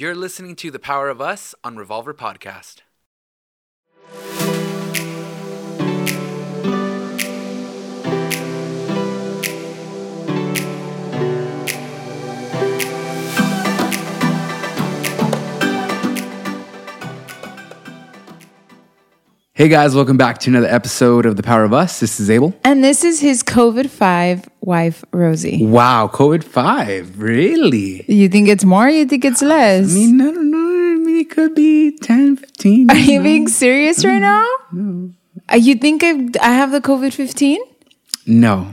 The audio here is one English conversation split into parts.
You're listening to The Power of Us on Revolver Podcast. Hey guys, welcome back to another episode of The Power of Us. This is Abel. And this is his COVID 5 wife, Rosie. Wow, COVID 5, really? You think it's more? You think it's less? I mean, I don't know. I mean, it could be 10, 15. Are you being serious right now? No. Uh, you think I, I have the COVID 15? No.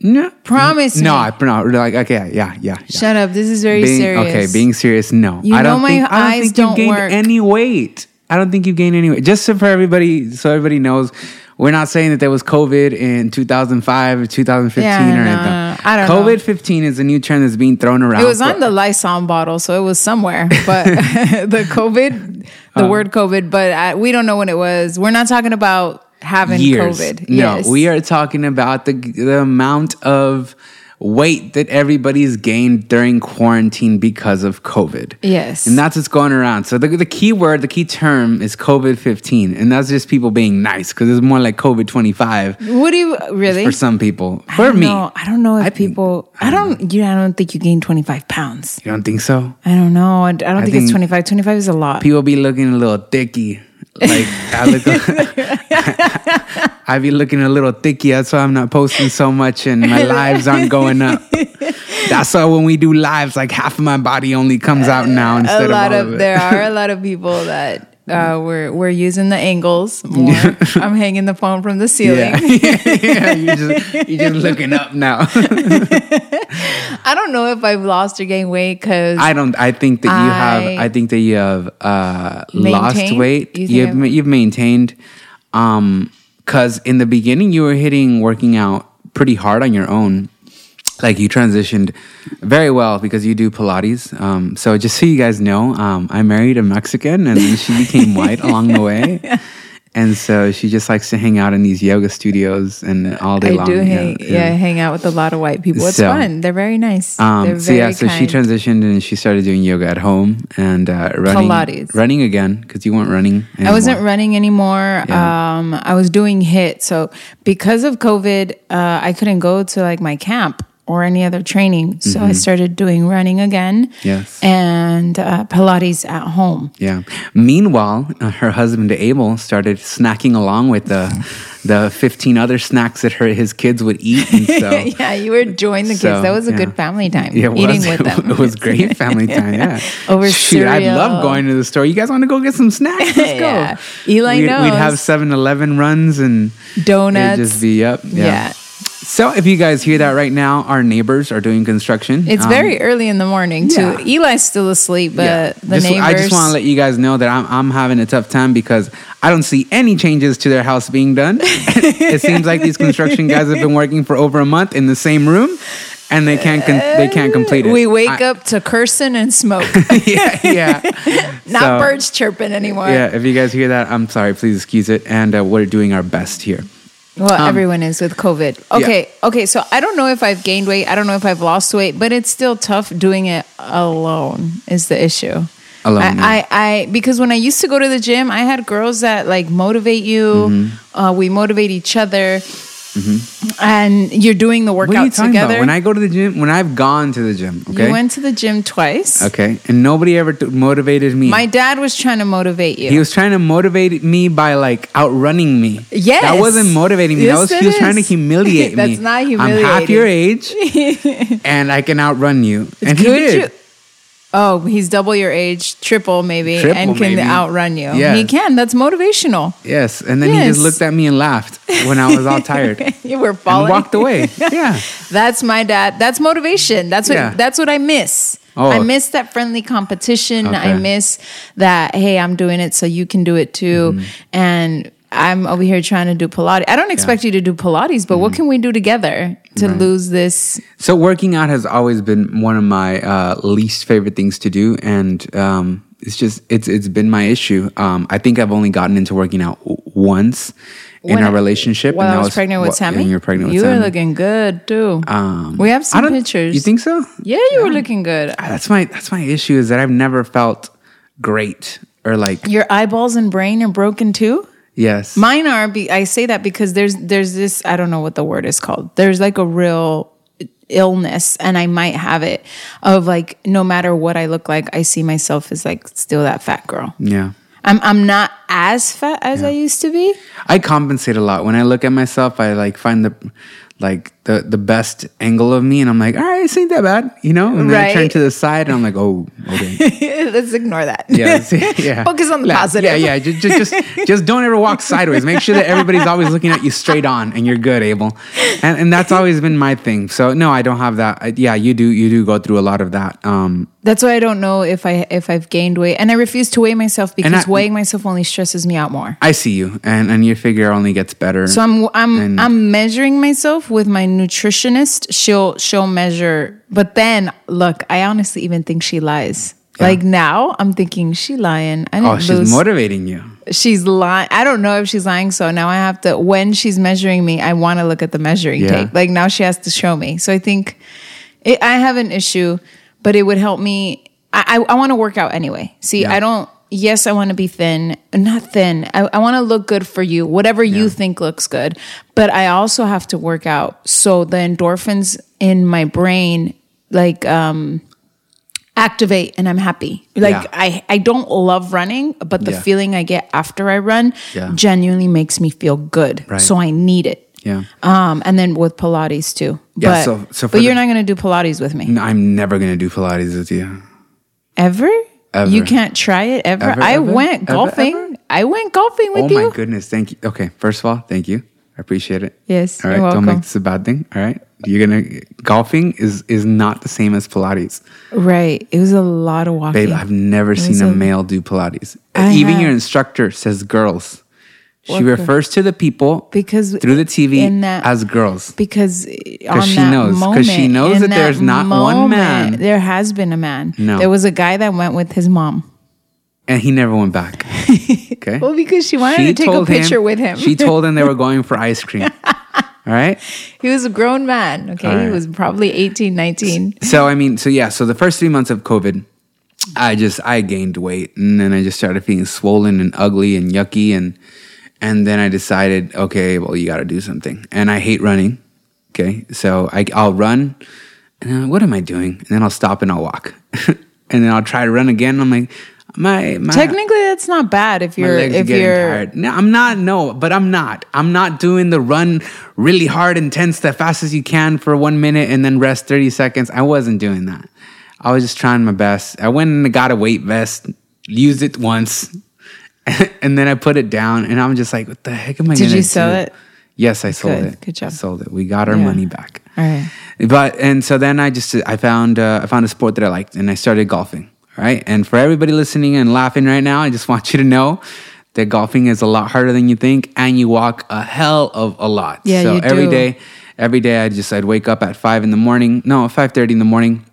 No. Promise No, me. I no, like okay, yeah, yeah. yeah. Shut up. This is very being, serious. Okay, being serious, no. You I don't my think, I don't eyes think don't you've gained work. any weight. I don't think you've gained any weight. Just so for everybody, so everybody knows, we're not saying that there was COVID in 2005 or 2015 Yeah, or anything. I don't know. COVID 15 is a new trend that's being thrown around. It was on the Lysol bottle, so it was somewhere. But the COVID, the uh-huh. word COVID, but I, we don't know when it was. We're not talking about having years. COVID. No, yes. we are talking about the the amount of weight that everybody's gained during quarantine because of COVID. Yes. And that's what's going around. So the, the key word, the key term is COVID 15. And that's just people being nice because it's more like COVID 25 What do you really? for some people. I For me. know. I don't know if I think- people. I don't. Yeah, I don't think you gained twenty five pounds. You don't think so? I don't know. I, I don't think, think it's 25. 25 is a lot. People be looking a little thicky. Like I look, I be looking a little thicky. That's why I'm not posting so much, and my lives aren't going up. That's why when we do lives, like half of my body only comes out now instead a lot of of, there are a lot of people that uh, we're we're using the angles more. I'm hanging the phone from the ceiling. yeah, yeah, you just you just looking up now. I don't know if I've lost or gained weight because I don't. I think that you have. I- I think that you have uh, lost weight. You you've, you've maintained. Um, because in the beginning you were hitting working out pretty hard on your own. Like you transitioned very well because you do Pilates. Um, so just so you guys know, um, I married a Mexican and then she became white along the way. And so she just likes to hang out in these yoga studios and all day I long. do hang yeah, hang out with a lot of white people. It's So, fun. They're very nice. They're Um, so very yeah, so she transitioned and she started doing yoga at home and uh, running, Pilates. running again because you weren't running. I wasn't running anymore. Yeah. Um, I was doing HIIT. So because of COVID, uh, I couldn't go to like my camp or any other training. So I started doing running again. Mm-hmm. Yes. And uh, Pilates at home. Yeah. Meanwhile, uh, her husband Abel started snacking along with the the fifteen other snacks that her his kids would eat, and so yeah, you were enjoying the kids. That was a yeah. good family time. Yeah, it eating was. with them. It was great family time. Yeah. Over Shoot, I love going to the store. You guys want to go get some snacks? Let's go. Eli we'd, We'd have knows. 7-Eleven runs and Donuts. Just be up. Yeah. yeah. So if you guys hear that right now, our neighbors are doing construction. It's Um, very early in the morning too. yeah. Eli's still asleep, but yeah. the Just- neighbors. I just want to let you guys know that I'm, I'm having a tough time because I don't see any changes to their house being done. it seems like these construction guys have been working for over a month in the same room, and they can't con- they can't complete it. we wake I- up to cursing and smoke, yeah, yeah. not So, birds chirping anymore. Yeah, if you guys hear that, I'm sorry. Please excuse it, and uh, we're doing our best here. Well, Um, everyone is with COVID. Okay, okay. So I don't know if I've gained weight. I don't know if I've lost weight, but it's still tough doing it alone. Is the issue. Alone, I, yeah. I, I, because when I used to go to the gym, I had girls that like motivate you. Mm-hmm. Uh, we motivate each other, and you're doing the What are you workout talking together. about? When I go to the gym, when I've gone to the gym, okay, You went to the gym twice. okay, and nobody ever t- motivated me. My dad was trying to motivate you. He was trying to motivate me by like outrunning me. Yes. That wasn't motivating me. Yes, that was he was trying to is. humiliate me. That's not I'm half your age and I can outrun you. And he did. you- Oh, he's double your age, triple maybe, Triple and can maybe. outrun you. Yes. He can. That's motivational. Yes. And then he just looked at me and laughed when I was all tired. and You were falling. walked away. Yeah. That's my dad. That's motivation. That's what. Yeah. That's what I miss. Oh. I miss that friendly competition. I miss that. Hey, I'm doing it, so you can do it too. Mm-hmm. And I'm over here trying to do Pilates. I don't expect you to do Pilates, but Mm-hmm. what can we do together to lose this? So working out has always been one of my uh, least favorite things to do, and um, it's just it's it's been my issue. Um, I think I've only gotten into working out w- once, in When our relationship. While and I that was pregnant with Sammy, and you're pregnant with you were looking good too. Um, we have some pictures. You think so? Yeah, you were looking good. Ah, That's my that's my issue is that I've never felt great or like Your eyeballs and brain are broken too. Yes. Mine are. Be, I say that because there's there's this. I don't know what the word is called. There's like a real illness, and I might have it. Of like, no matter what I look like, I see myself as like still that fat girl. yeah. I'm I'm not as fat as I used to be. I compensate a lot. When I look at myself, I like find the like the the best angle of me and I'm like, all right, this ain't that bad, you know? And then I turn to the side and I'm like, oh, okay. Let's ignore that. Yeah, yeah. Focus on the La- positive. Yeah, yeah. Just, just, just, just don't ever walk sideways. Make sure that everybody's always looking at you straight on, and you're good, Abel. And and that's always been my thing. So no, I don't have that. I, yeah, you do. You do go through a lot of that. Um, That's why I don't know if I if I've gained weight, and I refuse to weigh myself because I- weighing myself only stresses me out more. I see you, and and your figure only gets better. So I'm I'm And- I'm measuring myself with my nutritionist. She'll she'll measure, but then look, I honestly even think she lies. Like now, I'm thinking she lying. I didn't oh, she's lose. motivating you. she's lying. I don't know if she's lying. So now I have to. When she's measuring me, I want to look at the measuring Yeah. tape. Like now she has to show me. So I think it, I have an issue, but it would help me. I I, I want to work out anyway. See, Yeah. I don't. Yes, I want to be thin, not thin. I, I want to look good for you, whatever you think looks good. But I also have to work out. So the endorphins in my brain, like, um, activate and I'm happy. Like Yeah. I, I don't love running, but the Yeah. feeling I get after I run genuinely makes me feel good. Right. So I need it. Yeah. Um, and then with Pilates too. Yeah, But, so- so but you're not gonna do Pilates with me. I'm never gonna do Pilates with you. Ever? Ever. You can't try it ever. Ever, I ever? went golfing. I went golfing with you. Oh my you. goodness, thank you. Okay, first of all, thank you. I appreciate it. Yes, All right, you're don't make this a bad thing. All right, you're gonna golfing is is not the same as Pilates, Right. It was a lot of walking. babe. I've never seen a, a- male do Pilates. I Even have. your instructor says girls. She What refers to the people Because through the TV that- as girls. because eh, on she that knows- 'cause she knows in that there's not one man. There has been a man. No. There was a guy that went with his mom. and he never went back. Okay. Well, because she wanted to take a picture with him. She told him they were going for ice cream. All right. he was a grown man. Okay. All He was probably 18, 19. So I mean, so yeah, so the first three months of COVID, I just I gained weight, and then I just started feeling swollen and ugly and yucky, and and then I decided, okay, well, you got to do something, and I hate running. Okay, so I I'll run, and then what am I doing? And then I'll stop and I'll walk, and then I'll try to run again. I'm like, my my Technically, that's not bad if you're legs are if getting you're tired. No, I'm not. No, but I'm not. I'm not doing the run really hard, intense, the fast as you can for one minute and then rest 30 seconds. I wasn't doing that. I was just trying my best. I went and got a weight vest, used it once, and then I put it down, and I'm just like, what the heck am I doing? Did you sell do? it? Yes, I sold Good. it. Good job. I sold it. We got our Yeah. money back. All right. But and so then I just I found uh, I found a sport that I liked and I started golfing. All right, and for everybody listening and laughing right now, I just want you to know that golfing is a lot harder than you think, and you walk a hell of a lot. Yeah, so you every do. day, every day I just I'd wake up at five in the morning, no five thirty in the morning,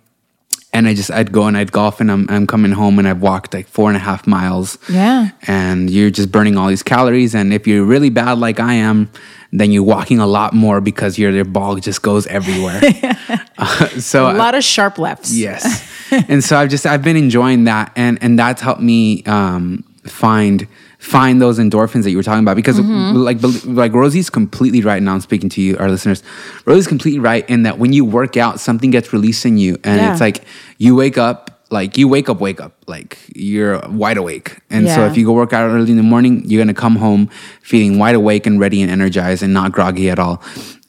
and I just I'd go and I'd golf, and I'm I'm coming home and I've walked like four and a half miles. Yeah. and you're just burning all these calories, and if you're really bad like I am. Then you're walking a lot more because your, your ball just goes everywhere. Uh, so A lot of sharp lefts. Yes. and so I've just I've been enjoying that and and that's helped me um find find those endorphins that you were talking about because Mm-hmm. like like Rosie's completely right now I'm speaking to you our listeners Rosie's completely right in that when you work out something gets released in you and Yeah. it's like you wake up like you wake up wake up like you're wide awake and so if you go work out early in the morning you're going to come home feeling wide awake and ready and energized and not groggy at all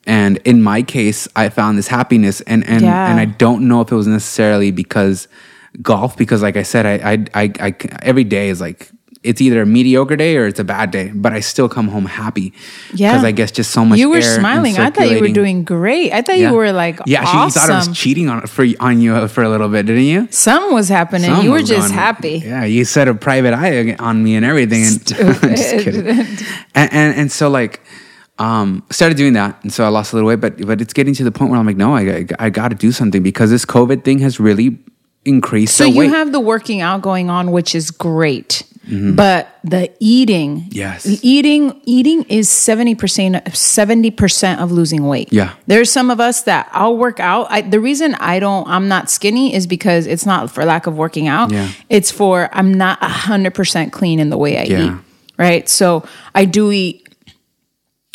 and in my case i found this happiness and and Yeah. and i don't know if it was necessarily because golf because like i said i i i, I every day is like it's either a mediocre day or it's a bad day, but I still come home happy. Yeah. Because I guess just so much. You were smiling. I thought you were doing great. I thought you were like yeah. She thought I was cheating on for on you for a little bit, didn't you? Some was happening. Some you were just going- happy. Yeah, you set a private eye on me and everything. And just kidding. And, and and so like um started doing that, and so I lost a little weight. But but it's getting to the point where I'm like, no, I I, I got to do something because this COVID thing has really increased So you weight. have the working out going on, which is great. Mm-hmm. but the eating, Yes. eating, eating is seventy percent, seventy percent of losing weight. Yeah. there's some of us that I'll work out. I, the reason I don't, I'm not skinny, is because it's not for lack of working out. Yeah. It's for I'm not hundred percent clean in the way I Yeah. eat. Right, so I do eat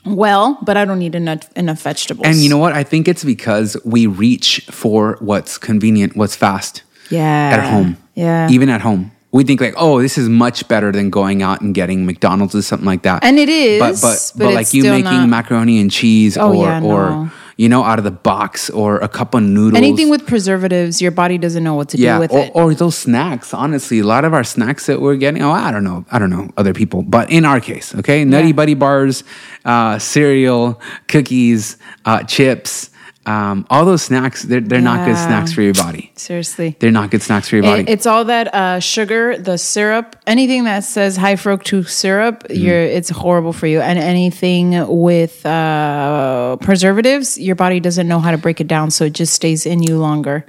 well, but I don't eat enough enough vegetables. And you know what? I think it's because we reach for what's convenient, what's fast yeah, at home. yeah, Even at home. We think like, oh, this is much better than going out and getting McDonald's or something like that. And it is, but but but but, like you making not- macaroni and cheese Oh, or yeah, or no. you know out of the box or a cup of noodles. anything with preservatives, your body doesn't know what to yeah, do with or, it. or those snacks. Honestly, a lot of our snacks that we're getting. Oh, I don't know. I don't know other people, but in our case, okay, Nutty Yeah. Buddy bars, uh, cereal, cookies, uh, chips, um, all those snacks. They're they're not good snacks for your body. Seriously. They're not good snacks for your body. It- it's all that uh, sugar, the syrup, anything that says high fructose syrup, Mm-hmm. you're it's horrible for you. And anything with uh, preservatives, your body doesn't know how to break it down, so it just stays in you longer.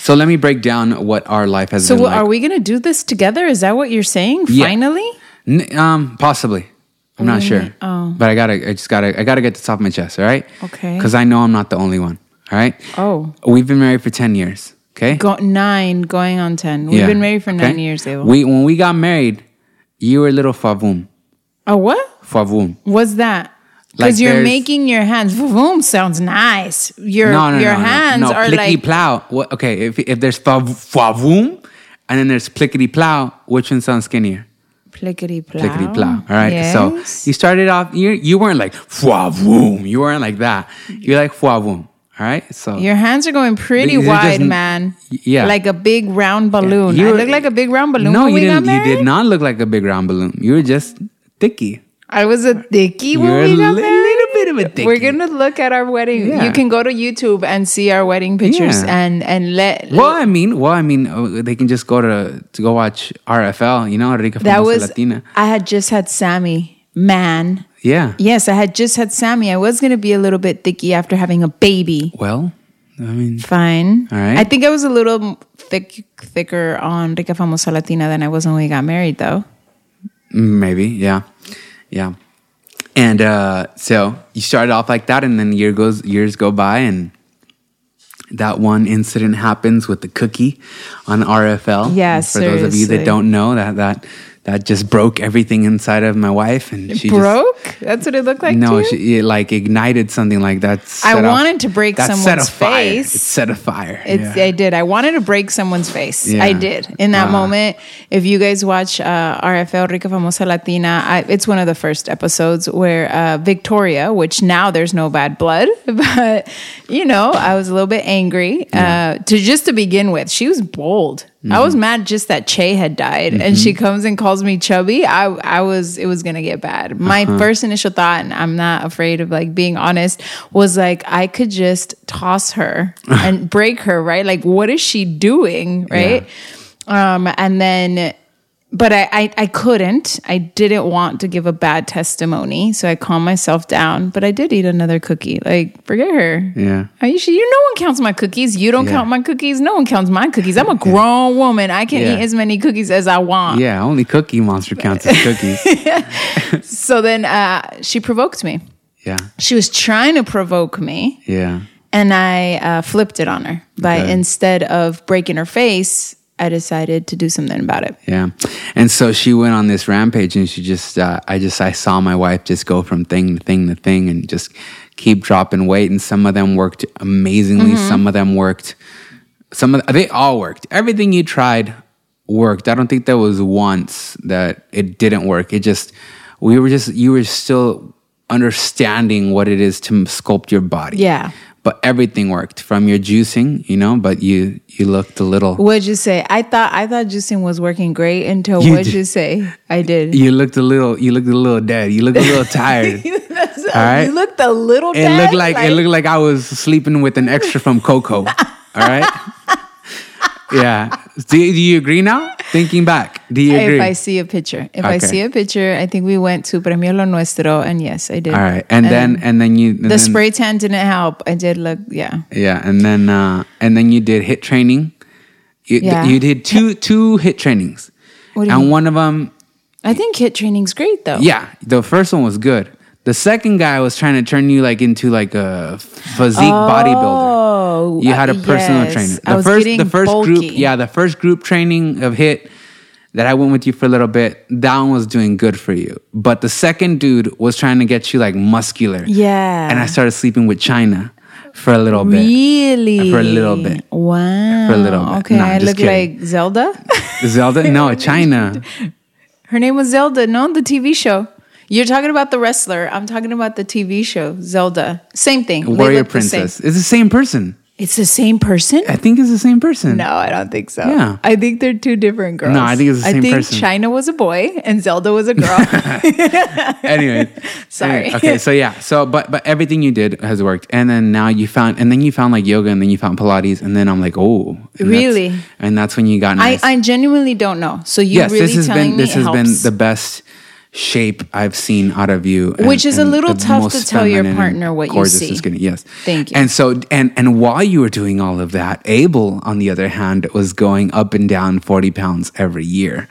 so let me break down what our life has So, been what, like. are we gonna do this together? Is that what you're saying? Yeah. Finally, N- um, possibly. I'm not sure. Oh. But I gotta, I just gotta, I gotta get this off my chest. All right. Okay. Because I know I'm not the only one. All right. Oh. We've been married for ten years. Okay. Go, nine, going on ten. We've Yeah, been married for okay? nine years. Abel. We when we got married, you were a little favum. oh, what? Favum. What's that? Like Because you're there's- making your hands. Vroom sounds nice. Your No, no, your no, no, hands no. are plickety like plow. What, okay, if if there's fav- favum, and then there's plickety plow, which one sounds skinnier? Plickety plow. Plickety plow. All right. Yes. So you started off. You you weren't like favum. You weren't like that. You're like favum. All right. So Your hands are going pretty wide, just- man. yeah. Like a big round balloon. You I look like a big round balloon No, you didn't. You did not look like a big round balloon. You were just thicky. I was a dickie when You're we got married. Little bit of a thicky. We're gonna look at our wedding. Yeah. You can go to YouTube and see our wedding pictures Yeah. and and let. Well, I mean, well, I mean, oh, they can just go to to go watch RFL. You know, Rica that Famosa was. Latina. I had just had Sammy. Man. Yeah. Yes, I had just had Sammy. I was gonna be a little bit thicky after having a baby. Well, I mean, Fine. All right. I think I was a little thick, thicker on Rica Famosa Latina than I was when we got married, though. Mm, maybe, yeah, yeah. And uh, so you started off like that, and then year goes years go by, and that one incident happens with the cookie on RFL. Yeah, And for those of you that don't know, that that that just broke everything inside of my wife, and she just Broke? That's what it looked like. No, she, it like ignited something like that. I set off- wanted to break set someone's fire. face. It set a fire. It's, yeah. I did. I wanted to break someone's face. Yeah. I did. In that Ah. moment, if you guys watch uh, RFL Rica Famosa Latina, I, it's one of the first episodes where uh, Victoria, which now there's no bad blood, but you know, I was a little bit angry. Uh, to just to begin with, she was bold. I Mm-hmm. was mad just that Che had died, and she comes and calls me chubby. I I was it was gonna get bad. My Uh-huh. first initial thought, and I'm not afraid of like being honest, was like I could just toss her and break her, right? Like what is she doing, right? Um, and then, but I, I I couldn't. I didn't want to give a bad testimony, so I calmed myself down. But I did eat another cookie. Like forget her. Yeah. Are you sure? You no one counts my cookies. You don't Yeah. count my cookies. No one counts my cookies. I'm a grown woman. I can Yeah. eat as many cookies as I want. Yeah, only Cookie Monster counts as cookies. So then uh, she provoked me. yeah, She was trying to provoke me, yeah, and I uh, flipped it on her. By Okay. instead of breaking her face, I decided to do something about it. yeah. And so she went on this rampage, and she just, uh, I just, I saw my wife just go from thing to thing to thing, and just keep dropping weight. And some of them worked amazingly. Mm-hmm. Some of them worked. Some of they all worked. Everything you tried worked. I don't think there was once that it didn't work. It just, we were just, you were still understanding what it is to sculpt your body. Yeah. But everything worked from your juicing, you know. But you you looked a little. What'd you say? I thought I thought juicing was working great until You what'd did. you say? I did. You looked a little. You looked a little dead. You looked a little tired. All right. You looked a little. It dead, looked like, it looked like I was sleeping with an extra from Coco. All right. yeah. Do, do you agree now? Thinking back, do you agree? If I see a picture, if I see a picture, I think we went to Premio Lo Nuestro, and yes, I did. All right, and, then and then you and the then- spray tan didn't help. I did look, yeah. Yeah, and then uh, and then you did HIIT training. You, Yeah. you did two two HIIT trainings, What do you and mean? one of them I think HIIT training's great though. Yeah, the first one was good. The second guy was trying to turn you like into like a physique oh, bodybuilder. Oh, You had a personal yes. trainer. I The was first getting the first bulky. group, yeah, the first group training of HIIT that I went with you for a little bit, that one was doing good for you. But the second dude was trying to get you like muscular. Yeah. And I started sleeping with Chyna for a little bit. Really? For a little bit. Wow. For a little bit. Okay, No, I look kidding. like Zelda. Zelda? No, Chyna. Her name was Zelda. No, the TV show. You're talking about the wrestler. I'm talking about the TV show, Zelda. Same thing. Warrior look the. Princess. It's the same person. It's the same person? I think it's the same person. No, I don't think so. Yeah. I think they're two different girls. No, I think it's the same person. I think person. Chyna was a boy and Zelda was a girl. anyway, Sorry. anyway, okay, so yeah, so but but everything you did has worked, and then now you found, and then you found like yoga, and then you found Pilates, and then I'm like, oh, and that's- Really? and that's when you got I, nice. I genuinely don't know. So you yes, really this has telling been me this it has been the best shape I've seen out of you, and- Which is a little tough to tell your partner what you see. and skinny, Yes, Thank you. And so, and and while you were doing all of that, Abel, on the other hand, was going up and down forty pounds every year.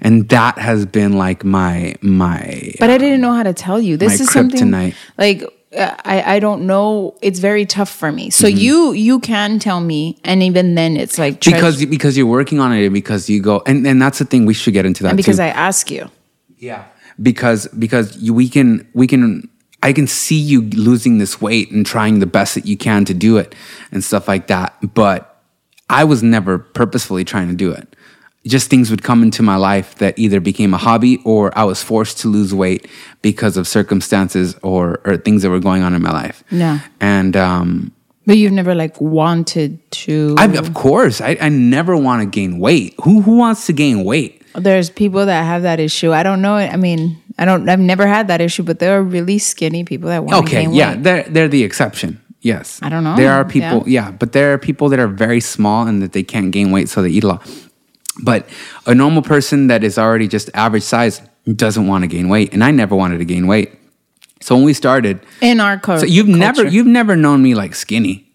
And that has been like my my But I didn't know how to tell you. This is something like uh, I I don't know. It's very tough for me. So Mm-hmm. you you can tell me, and even then it's like treas- because because you're working on it and because you go and, and that's the thing we should get into that and because too. I ask you. yeah because because you, we can we can I can see you losing this weight and trying the best that you can to do it and stuff like that. But I was never purposefully trying to do it. Just things would come into my life that either became a hobby or I was forced to lose weight because of circumstances or or things that were going on in my life. Yeah. and um But you've never like wanted to. I, of course. I, I never want to gain weight. Who who wants to gain weight There's people that have that issue. I don't know. I mean, I don't. I've never had that issue, but there are really skinny people that want to gain weight. Okay, yeah, weight. they're they're the exception. Yes, I don't know, There are people, yeah. yeah. but there are people that are very small and that they can't gain weight, so they eat a lot. But a normal person that is already just average size doesn't want to gain weight, and I never wanted to gain weight. So when we started, In our co- so you've never you've never known me like skinny.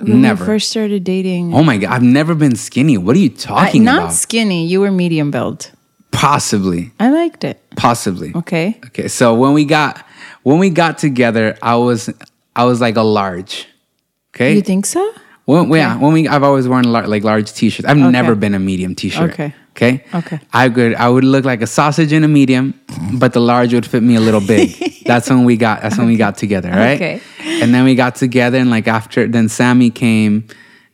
When never. first started dating. oh my god, I've never been skinny. What are you I- talking not about? Not skinny. You were medium build. Possibly, I liked it. possibly. Okay. Okay, so when we got when we got together, I was I was like a large. Okay, You think so? Well, yeah, when we I've always worn lar- like large t-shirts. I've never been a medium t-shirt. Okay. Okay. Okay. I could I would look like a sausage in a medium, but the large would fit me a little big. that's when we got that's when we got together, right? Okay. And then we got together and like after then Sammy came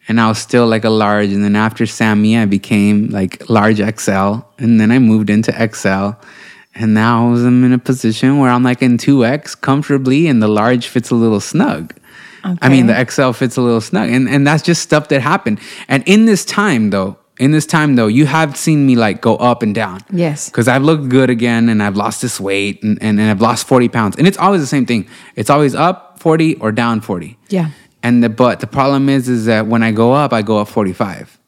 and I was still like a large and then after Sammy I became like large XL and then I moved into XL and now I'm in a position where I'm like in 2X comfortably and the large fits a little snug. Okay. I mean, the XL fits a little snug, and and that's just stuff that happened. And in this time, though, in this time though, you have seen me like go up and down. Yes. because I've looked good again, and I've lost this weight, and, and and I've lost forty pounds, and it's always the same thing. It's always up forty or down forty. Yeah. And the but the problem is, is that when I go up, I go up forty five.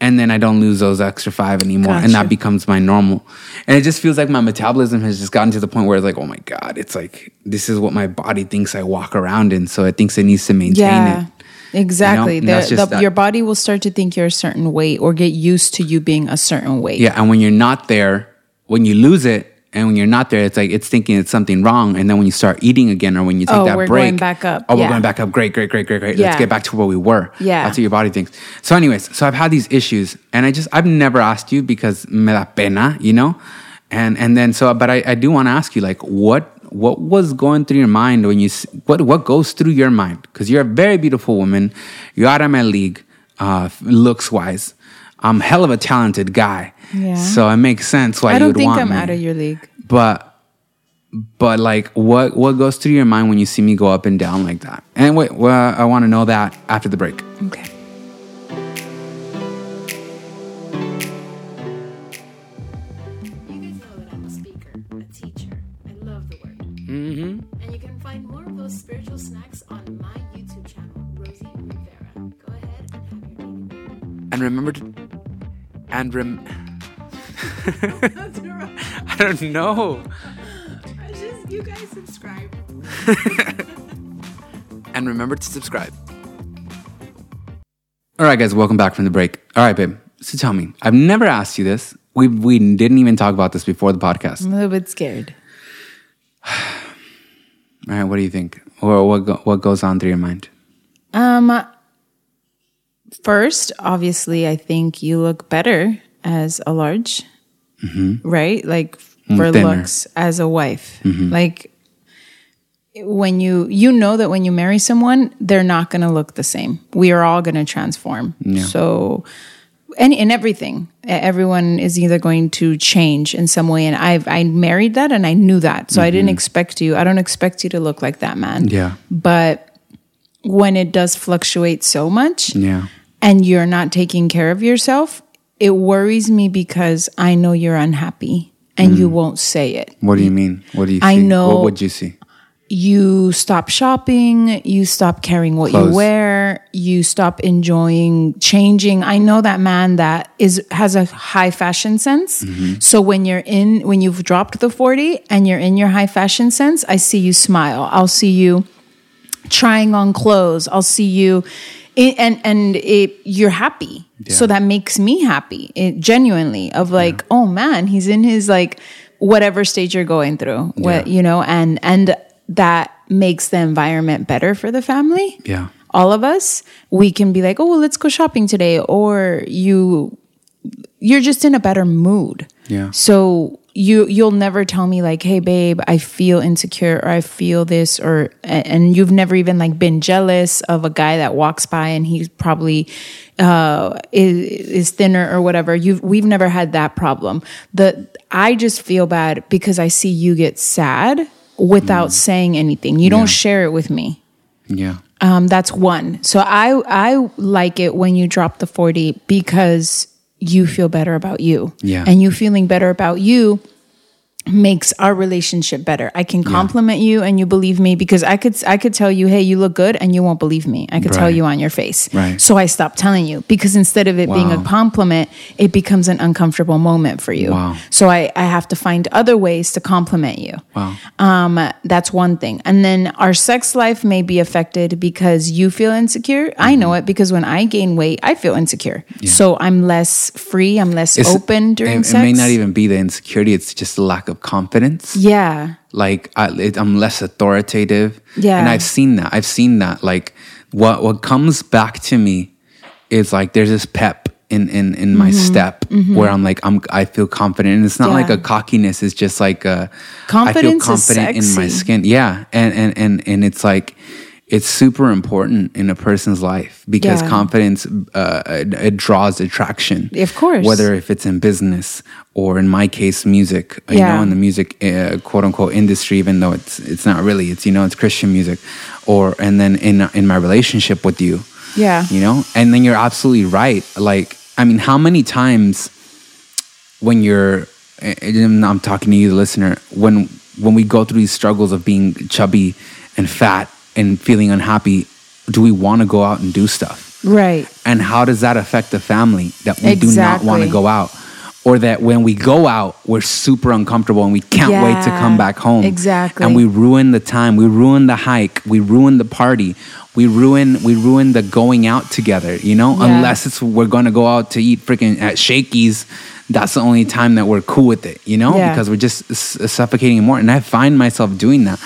And then I don't lose those extra five anymore, and that becomes my normal. And it just feels like my metabolism has just gotten to the point where it's like, oh my god, it's like this is what my body thinks I walk around in, so it thinks it needs to maintain Yeah. it. Exactly. and The- the- your body will start to think you're a certain weight or get used to you being a certain weight. Yeah, and when you're not there, when you lose it, and when you're not there, it's like it's thinking it's something wrong. And then when you start eating again, or when you take that break, Oh, that we're break, going back up. Oh, we're going back up. Great, great, great, great, great. Yeah. Let's get back to where we were. Yeah. that's what your body thinks. So, anyways, so I've had these issues, and I just I've never asked you because me da pena, you know, and and then so, but I, I do want to ask you like what what was going through your mind when you what what goes through your mind because you're a very beautiful woman, you're out of my league, uh, looks wise. I'm hell of a talented guy, Yeah. so it makes sense why you would want me. I don't think I'm me. out of your league. But but like what what goes through your mind when you see me go up and down like that? And wait, well, I want to know that after the break. Okay. And remember to and rem I don't know. just you guys subscribe. And remember to subscribe. All right, guys, welcome back from the break. All right, babe. So tell me, I've never asked you this. we we didn't even talk about this before the podcast. I'm a little bit scared. All right, what do you think? Or what go, what goes on through your mind? Um, first, obviously, I think you look better as a large, mm-hmm. right? Like mm, for thinner. looks as a wife. Mm-hmm. Like when you you know that when you marry someone, they're not going to look the same. We are all going to transform. So. And in everything, everyone is either going to change in some way, and I've I married that, and I knew that, so I didn't mm-hmm. expect you. I don't expect you to look like that man Yeah, but when it does fluctuate so much yeah, and you're not taking care of yourself, it worries me because I know you're unhappy and you mm. won't say it. What do you mean? What do you? I see? know- What would you see? You stop shopping, you stop caring what Clothes. you wear, you stop enjoying changing. I know that man that is has a high fashion sense. Mm-hmm. So when you're in when you've dropped the 40 and you're in your high fashion sense, I see you smile. I'll see you trying on clothes. I'll see you, and and it, you're happy. So that makes me happy. It genuinely of like, oh man, he's in his like whatever stage you're going through. What Yeah. you know, and and that makes the environment better for the family. Yeah, All of us, we can be like, oh, well, let's go shopping today, or you, you're just in a better mood. Yeah. So you you'll never tell me like, hey babe, I feel insecure or I feel this or and you've never even like been jealous of a guy that walks by and he's probably uh is, is thinner or whatever. You've we've never had that problem. The I just feel bad because I see you get sad without saying anything. You don't share it with me. yeah, Um, that's one. So I I like it when you drop the forty because you feel better about you. Yeah. And you feeling better about you makes our relationship better. I can compliment you and you believe me because I could I could tell you, "Hey, you look good," and you won't believe me. I could tell you on your face. Right. So I stopped telling you because instead of it being a compliment, it becomes an uncomfortable moment for you. Wow. So I I have to find other ways to compliment you. wow, Um, that's one thing. And then our sex life may be affected because you feel insecure. I know Mm-hmm. it because when I gain weight, I feel insecure. So I'm less free, I'm less It's- open during it, sex. It may not even be the insecurity; it's just a lack of confidence. Yeah. like I, it, I'm less authoritative. Yeah. and I've seen that. I've seen that. Like what what comes back to me is like there's this pep in in in my step where I'm like I'm I feel confident, and it's not like Mm-hmm. A cockiness. It's just like a Confidence I feel confident in my skin. Yeah, and and and and it's like. It's super important in a person's life because Yeah. confidence uh, it, it draws attraction. Of course. whether if it's in business or in my case, music. yeah. You know, in the music uh, quote unquote industry, even though it's it's not really. It's you know it's Christian music, or and then in in my relationship with you. Yeah. You know, and then you're absolutely right. Like I mean, how many times when you're I'm talking to you, the listener, when when we go through these struggles of being chubby and fat and feeling unhappy, do we want to go out and do stuff? Right. And how does that affect the family that we do not want to go out? Or that when we go out, we're super uncomfortable and we can't wait to come back home. exactly. And we ruin the time, we ruin the hike, we ruin the party, we ruin we ruin the going out together, you know? Yeah. Unless it's we're gonna go out to eat freaking at Shakey's, that's the only time that we're cool with it, you know? Yeah. Because we're just suffocating more. And I find myself doing that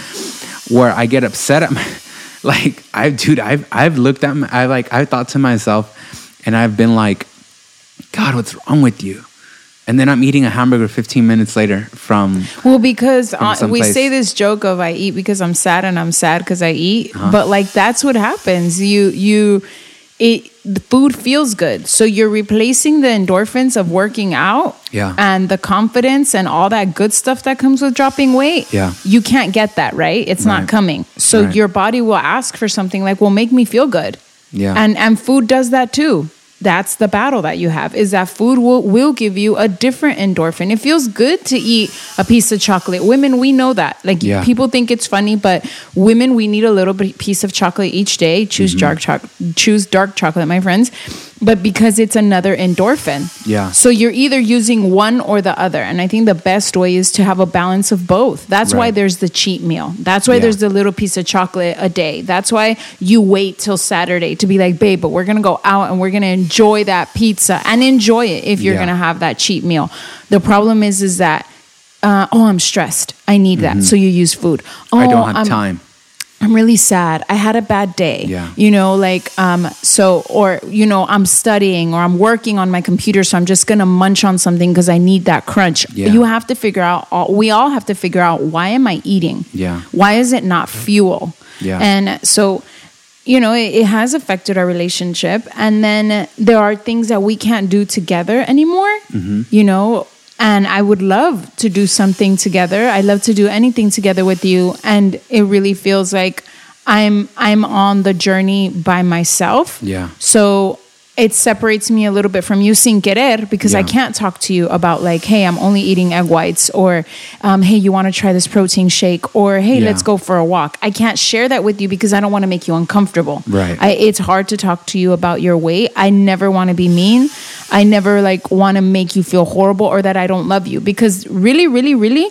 where I get upset at my like I dude I've I've looked at my, I like I thought to myself and I've been like God what's wrong with you and then I'm eating a hamburger 15 minutes later from Well, because uh, we say this joke of I eat because I'm sad and I'm sad because I eat, Uh-huh. but like that's what happens. You you it the food feels good, so you're replacing the endorphins of working out, Yeah. and the confidence and all that good stuff that comes with dropping weight. Yeah. you can't get that right. It's Right. not coming. So Right. your body will ask for something like, "Well, make me feel good." Yeah. and and food does that too. That's the battle that you have is that food will, will give you a different endorphin. It feels good to eat a piece of chocolate. Women, we know that. Like Yeah. people think it's funny, but women, we need a little piece of chocolate each day. Choose mm-hmm. dark chocolate. Choose dark chocolate, my friends, but because it's another endorphin. Yeah. So you're either using one or the other. And I think the best way is to have a balance of both. That's why there's the cheat meal. That's why Yeah. there's the little piece of chocolate a day. That's why you wait till Saturday to be like, babe, but we're going to go out and we're going to enjoy that pizza and enjoy it if you're Yeah. going to have that cheat meal. The problem is, is that, uh, oh, I'm stressed. I need that. So you use food. Oh, Mm-hmm. I don't have I'm- time. I'm really sad. I had a bad day. Yeah. You know, like um so or you know, I'm studying or I'm working on my computer so I'm just going to munch on something because I need that crunch. Yeah. You have to figure out all, we all have to figure out why am I eating? Yeah. Why is it not fuel? Yeah. And so you know, it, it has affected our relationship. And then there are things that we can't do together anymore, Mm-hmm. you know. And I would love to do something together. I love to do anything together with you. And it really feels like I'm I'm on the journey by myself. Yeah. So it separates me a little bit from you sin querer because I can't talk to you about like, hey, I'm only eating egg whites, or um, hey, you want to try this protein shake, or hey, Yeah. let's go for a walk. I can't share that with you because I don't want to make you uncomfortable. Right. I, it's hard to talk to you about your weight. I never want to be mean. I never like want to make you feel horrible or that I don't love you because really, really, really,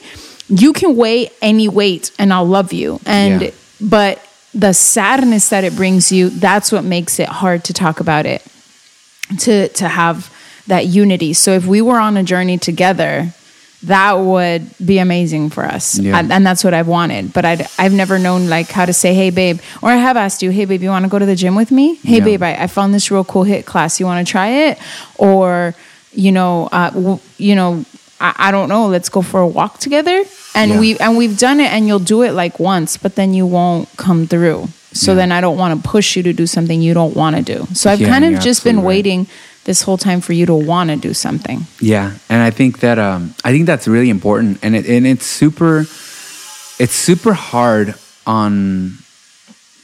you can weigh any weight and I'll love you. And Yeah. but the sadness that it brings you, that's what makes it hard to talk about it to to have that unity. So if we were on a journey together, that would be amazing for us, Yeah. and, and that's what I've wanted. But I'd, I've never known like how to say, "Hey, babe," or I have asked you, "Hey, babe, you want to go to the gym with me?" "Hey, Yeah. babe, I, I found this real cool HIIT class. You want to try it?" Or you know, uh, w- you know. I, I don't know. Let's go for a walk together, and Yeah. we and we've done it, and you'll do it like once, but then you won't come through. So Yeah. then I don't want to push you to do something you don't want to do. So I've Yeah, kind of just been absolutely right. waiting this whole time for you to want to do something. Yeah, and I think that um, I think that's really important, and it and it's super, it's super hard on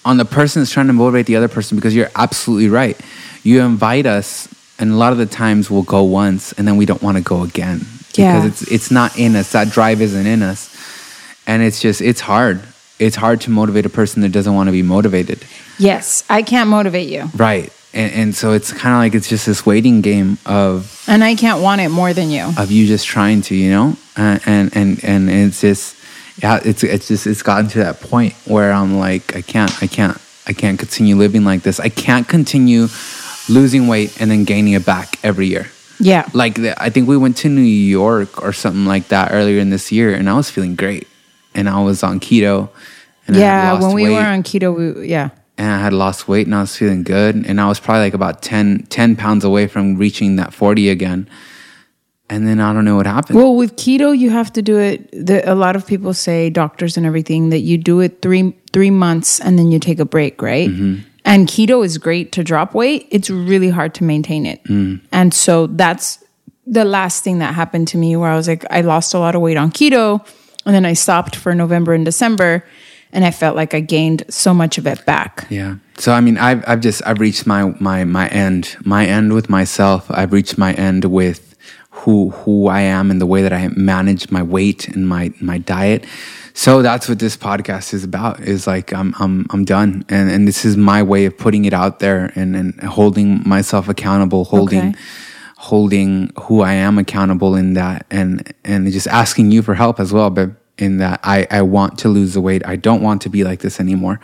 on the person that's trying to motivate the other person because you're absolutely right. You invite us, and a lot of the times we'll go once, and then we don't want to go again Yeah. because it's it's not in us. That drive isn't in us, and it's just it's hard. It's hard to motivate a person that doesn't want to be motivated. Yes, I can't motivate you, Right. And, and so it's kind of like it's just this waiting game of and I can't want it more than you. of you just trying to, you know, and and and, and it's just yeah, it's it's just it's gotten to that point where I'm like I can't I can't I can't continue living like this. I can't continue losing weight and then gaining it back every year. Yeah. Like the, I think we went to New York or something like that earlier in this year, and I was feeling great, and I was on keto. And I had yeah, when we weight were on keto, we, yeah. and I had lost weight and I was feeling good. And I was probably like about 10, 10 pounds away from reaching that 40 again. And then I don't know what happened. Well, with keto, you have to do it. The, a lot of people say, doctors and everything, that you do it three three months and then you take a break, right? Mm-hmm. And keto is great to drop weight. It's really hard to maintain it. Mm. And so that's the last thing that happened to me, where I was like, I lost a lot of weight on keto, and then I stopped for November and December, and I felt like I gained so much of it back. yeah. So I mean, I've I've just I've reached my my my end, my end with myself. I've reached my end with who who I am and the way that I manage my weight and my my diet. So that's what this podcast is about. Is like I'm I'm I'm done, and and this is my way of putting it out there and and holding myself accountable, holding. Okay. Holding who I am accountable in that and and just asking you for help as well but in that I, I want to lose the weight. I don't want to be like this anymore.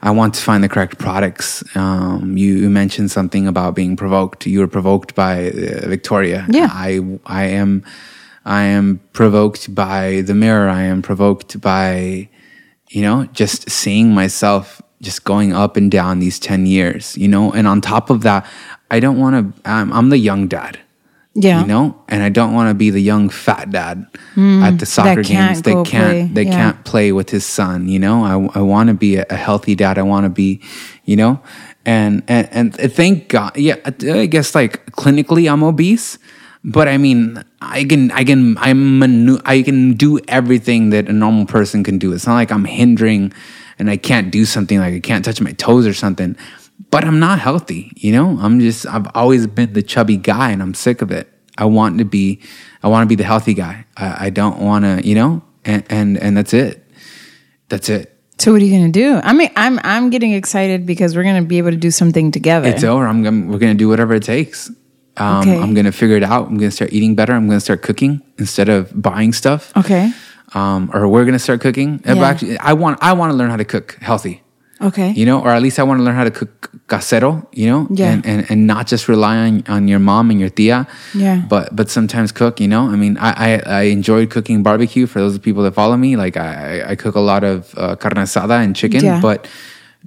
I want to find the correct products. Um, you, you mentioned something about being provoked. You were provoked by uh, Victoria. Yeah. I I am I am provoked by the mirror. I am provoked by you know, just seeing myself just going up and down these 10 years, you know, and on top of that, I don't want to, I'm, I'm the young dad, Yeah. you know, and I don't want to be the young fat dad at the soccer Hmm, can't games. They can't, play, they yeah. can't play with his son, you know, I, I want to be a, a healthy dad. I want to be, you know, and, and, and thank God. Yeah. I guess like clinically I'm obese, but I mean, I can, I can, I'm, manu- I can do everything that a normal person can do. It's not like I'm hindering and I can't do something like I can't touch my toes or something, but I'm not healthy, you know? I'm just, I've always been the chubby guy and I'm sick of it. I want to be, I want to be the healthy guy. I, I don't want to, you know, and, and, and that's it. That's it. So what are you gonna do? I mean, I'm I'm getting excited because we're gonna be able to do something together. It's over. I'm, gonna we're gonna do whatever it takes. Um, Okay. I'm gonna figure it out. I'm gonna start eating better. I'm gonna start cooking instead of buying stuff. okay. Um, or we're gonna start cooking. Uh, Yeah. Actually, I want I want to learn how to cook healthy. Okay. You know, or at least I want to learn how to cook casero. You know, Yeah. and, and and not just rely on, on your mom and your tia. Yeah. But but sometimes cook. You know, I mean, I I, I enjoyed cooking barbecue. For those people that follow me, like I I cook a lot of uh, carne asada and chicken, Yeah. but.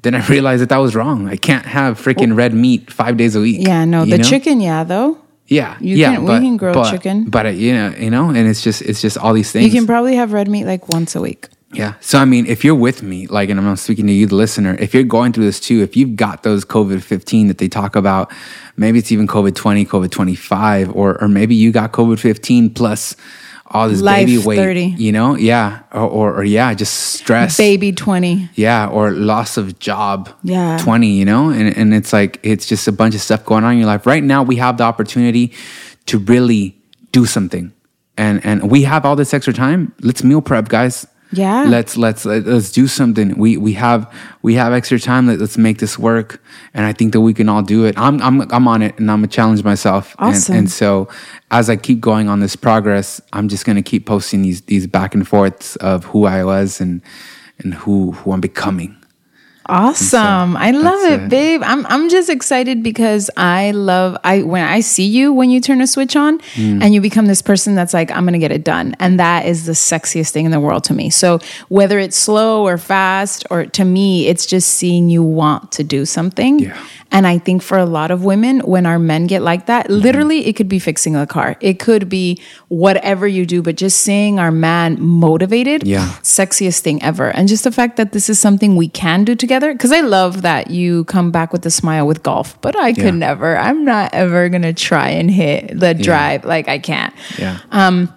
Then I realized that that was wrong. I can't have freaking red meat five days a week. Yeah, no, the know? chicken, yeah, though. Yeah, You yeah, can- we but, can grill but, chicken. but uh, you know, you know, and it's just it's just all these things. You can probably have red meat like once a week. Yeah. So I mean, if you're with me, like, and I'm speaking to you, the listener, if you're going through this too, if you've got those COVID 15 that they talk about, maybe it's even COVID 20, COVID 25, or or maybe you got COVID 15 plus all this Life baby weight, 30. you know, yeah, or, or or yeah, just stress, Baby 20. yeah, or loss of job, Yeah. 20, you know, and and it's like it's just a bunch of stuff going on in your life. Right now, we have the opportunity to really do something, and and we have all this extra time. Let's meal prep, guys. Yeah. let's let's let's do something. We we have we have extra time. Let, let's make this work, and I think that we can all do it. I'm I'm I'm on it, and I'm gonna challenge myself. Awesome. And, and so as I keep going on this progress, I'm just gonna keep posting these these back and forths of who I was and and who who I'm becoming. Awesome. I love it, it. babe. I'm I'm just excited because I love I when I see you when you turn a switch on Mm. and you become this person that's like I'm going to get it done and that is the sexiest thing in the world to me. So whether it's slow or fast or to me it's just seeing you want to do something. Yeah. And I think for a lot of women when our men get like that, Mm-hmm. literally it could be fixing a car. It could be whatever you do but just seeing our man motivated Yeah. sexiest thing ever. And just the fact that this is something we can do together. Because I love that you come back with a smile with golf, but I could Yeah. never. I'm not ever going to try and hit the drive. Like, I can't. Yeah. Um,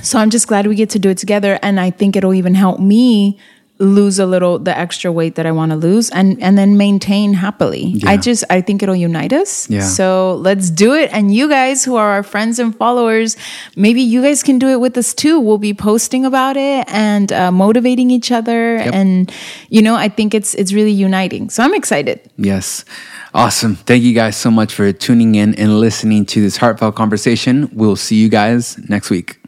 So I'm just glad we get to do it together. And I think it'll even help me lose a little the extra weight that I want to lose and and then maintain happily. I just I think it'll unite us. Yeah. So let's do it. And you guys who are our friends and followers, maybe you guys can do it with us too. We'll be posting about it and uh, motivating each other. And you know, I think it's it's really uniting. So I'm excited. Yes. Awesome. Thank you guys so much for tuning in and listening to this heartfelt conversation. We'll see you guys next week.